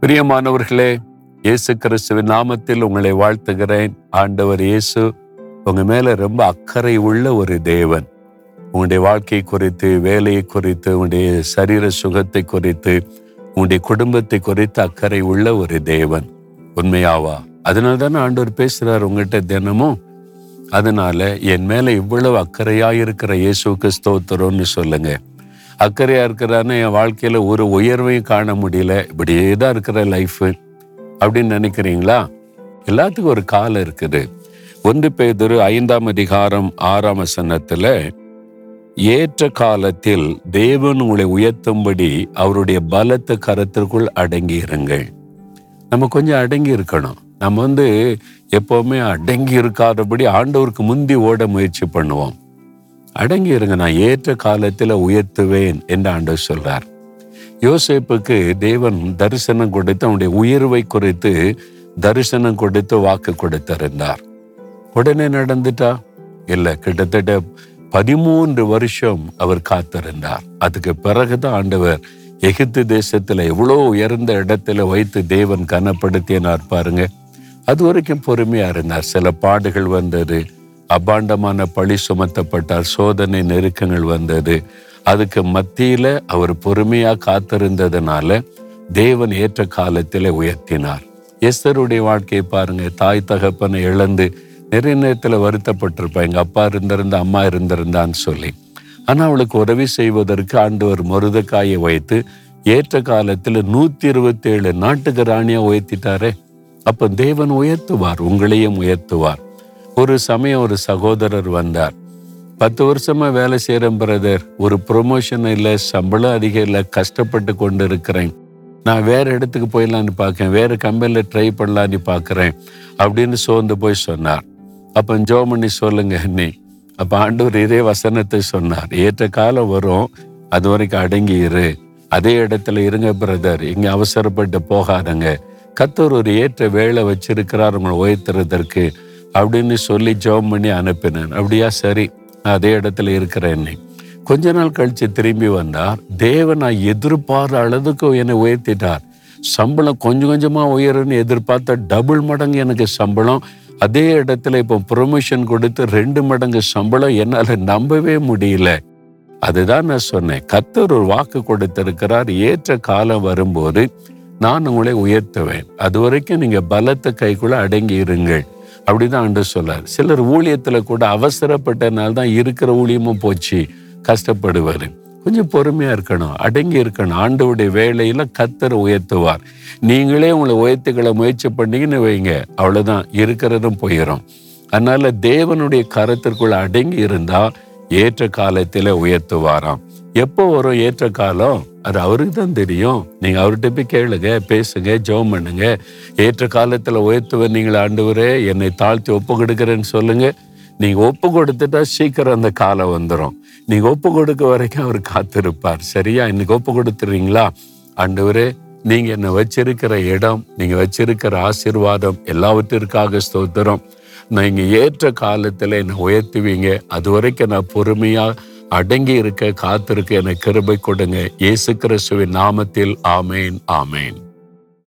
பிரியமானவர்களே இயேசு கிறிஸ்துவின் நாமத்தில் உங்களை வாழ்த்துகிறேன். ஆண்டவர் இயேசு உங்க மேல ரொம்ப அக்கறை உள்ள ஒரு தேவன். உங்களுடைய வாழ்க்கை குறித்து வேலையை குறித்து உங்களுடைய சரீர சுகத்தை குறித்து உங்களுடைய குடும்பத்தை குறித்து அக்கறை உள்ள ஒரு தேவன். உண்மையாவா? அதனால தானே ஆண்டவர் பேசுறார் உங்கள்கிட்ட தினமும். அதனால என் மேல இவ்வளவு அக்கறையா இருக்கிற இயேசுக்கு ஸ்தோத்திரம்னு சொல்லுங்க. அக்கறையாக இருக்கிறான்னு என் வாழ்க்கையில் ஒரு உயர்வையும் காண முடியல. இப்படியே தான் இருக்கிற லைஃபு அப்படின்னு நினைக்கிறீங்களா? எல்லாத்துக்கும் ஒரு காலம் இருக்குது. ஒன்று பேதொரு ஐந்தாம் அதிகாரம் ஆறாம் வசனத்தில் ஏற்ற காலத்தில் தேவன் உங்களை உயர்த்தும்படி அவருடைய பலத்து கரத்திற்குள் அடங்கி இருங்கள் நம்ம கொஞ்சம் அடங்கி இருக்கணும். நம்ம வந்து எப்போவுமே அடங்கி இருக்காதபடி ஆண்டவருக்கு முந்தி ஓட முயற்சி பண்ணுவோம். அடங்கி இருங்க நான் ஏற்ற காலத்தில் உயர்த்துவேன் என்று ஆண்டு சொல்றார். யோசேப்புக்கு தேவன் தரிசனம் கொடுத்து அவனுடைய உயர்வை குறித்து தரிசனம் கொடுத்து வாக்கு கொடுத்திருந்தார். உடனே நடந்துட்டா? இல்லை கிட்டத்தட்ட பதிமூன்று வருஷம் அவர் காத்திருந்தார். அதுக்கு பிறகுதான் ஆண்டவர் எகிப்து தேசத்துல எவ்வளோ உயர்ந்த இடத்துல வைத்து தேவன் கனப்படுத்தினார் பாருங்க. அது வரைக்கும் பொறுமையா இருந்தார். சில பாடுகள் வந்தது. அபாண்டமான பழி சுமத்தப்பட்டார் சோதனை நெருக்கங்கள் வந்தது. அதுக்கு மத்தியில அவர் பொறுமையா காத்திருந்ததுனால தேவன் ஏற்ற காலத்திலே உயர்த்தினார். எஸ்தருடைய வாழ்க்கையை பாருங்க தாய் தகப்பனை இழந்து நிறைய நேரத்துல வருத்தப்பட்டிருப்பா. எங்க அப்பா இருந்திருந்தா அம்மா இருந்திருந்தான்னு சொல்லி. ஆனா அவளுக்கு உதவி செய்வதற்கு ஆண்டவர் மருதக்காயை வைத்து ஏற்ற காலத்துல நூத்தி இருபத்தி ஏழு நாட்டுக்கு ராணியா உயர்த்திட்டாரே. அப்ப தேவன் உயர்த்துவார் உங்களையும் உயர்த்துவார். ஒரு சமயம் ஒரு சகோதரர் வந்தார். பத்து வருஷமா வேலை செய்யறேன் பிரதர் ஒரு ப்ரொமோஷன் இல்லை சம்பளம் அதிகம் இல்லை கஷ்டப்பட்டு கொண்டு இருக்கிறேன் நான் வேற இடத்துக்கு போயிடலான்னு பார்க்கேன் வேற கம்பெனியில் ட்ரை பண்ணலான்னு பார்க்குறேன் அப்படின்னு சோர்ந்து போய் சொன்னார். அப்போ ஜோமணி சொல்லுங்க நீ அப்போ ஆண்டவர் இதே வசனத்தை சொன்னார். ஏற்ற காலம் வரும் அது வரைக்கும் அடங்கி இரு. அதே இடத்துல இருங்க பிரதர் இங்கே அவசரப்பட்டு போகாதங்க. கத்தர் ஒரு ஏற்ற வேலை வச்சிருக்கிறார் உங்களை உயர்த்துறதற்கு. அப்படின்னு சொல்லி ஜெபம் பண்ணி அனுப்பினேன். அப்படியா? சரி. நான் அதே இடத்துல இருக்கிறேன்னு கொஞ்ச நாள் கழித்து திரும்பி வந்தார். தேவன் நான் எதிர்பார்த்த அளவுக்கு என்னை உயர்த்திட்டார். சம்பளம் கொஞ்சம் கொஞ்சமாக உயரும்னு எதிர்பார்த்த டபுள் மடங்கு எனக்கு சம்பளம். அதே இடத்துல இப்போ ப்ரொமோஷன் கொடுத்து ரெண்டு மடங்கு சம்பளம் என்னால் நம்பவே முடியல. அதுதான் நான் சொன்னேன். கத்தர் ஒரு வாக்கு கொடுத்திருக்கிறார். ஏற்ற காலம் வரும்போது நான் உங்களை உயர்த்துவேன். அது வரைக்கும் நீங்கள் பலத்த கைக்குள்ள அடங்கி இருங்கள் அப்படிதான் ஆண்டு சொல்லார். சிலர் ஊழியத்துல கூட அவசரப்பட்டனால தான் இருக்கிற ஊழியமும் போச்சு கஷ்டப்படுவார். கொஞ்சம் பொறுமையா இருக்கணும் அடங்கி இருக்கணும். ஆண்டவுடைய வேலையில கத்தர் உயர்த்துவார். நீங்களே உங்களை உயர்த்துக்களை முயற்சி பண்ணீங்கன்னு வைங்க அவ்வளவுதான் இருக்கிறதும் போயிடும் அதனால தேவனுடைய கரத்திற்குள்ள அடங்கி இருந்தால் ஏற்ற காலத்தில உயர்த்துவாராம். எப்போ வரும் ஏற்ற காலம்? அது அவருக்கு தான் தெரியும். நீங்க அவர்கிட்ட போய் கேளுங்க பேசுங்க ஜெபம் பண்ணுங்க. ஏற்ற காலத்துல உயர்த்துவ நீங்கள் ஆண்டவரே என்னை தாழ்த்தி ஒப்பு கொடுக்குறேன்னு சொல்லுங்க. நீங்க ஒப்பு கொடுத்துட்டா சீக்கிரம் அந்த காலம் வந்துடும் நீங்க ஒப்பு கொடுக்க வரைக்கும் அவர் காத்திருப்பார். சரியா? இன்னைக்கு ஒப்பு கொடுத்துறீங்களா ஆண்டவரே நீங்க என்னை வச்சிருக்கிற இடம் நீங்க வச்சிருக்கிற ஆசீர்வாதம் எல்லாவற்றிற்காக ஸ்தோத்திரம். நீங்கள் ஏற்ற காலத்தில் என்னை உயர்த்துவீங்க. அது வரைக்கும் நான் பொறுமையாக அடங்கி இருக்க காத்திருக்க எனக்கு கிருபை கொடுங்க. இயேசு கிறிஸ்துவின் நாமத்தில் ஆமேன் ஆமேன்.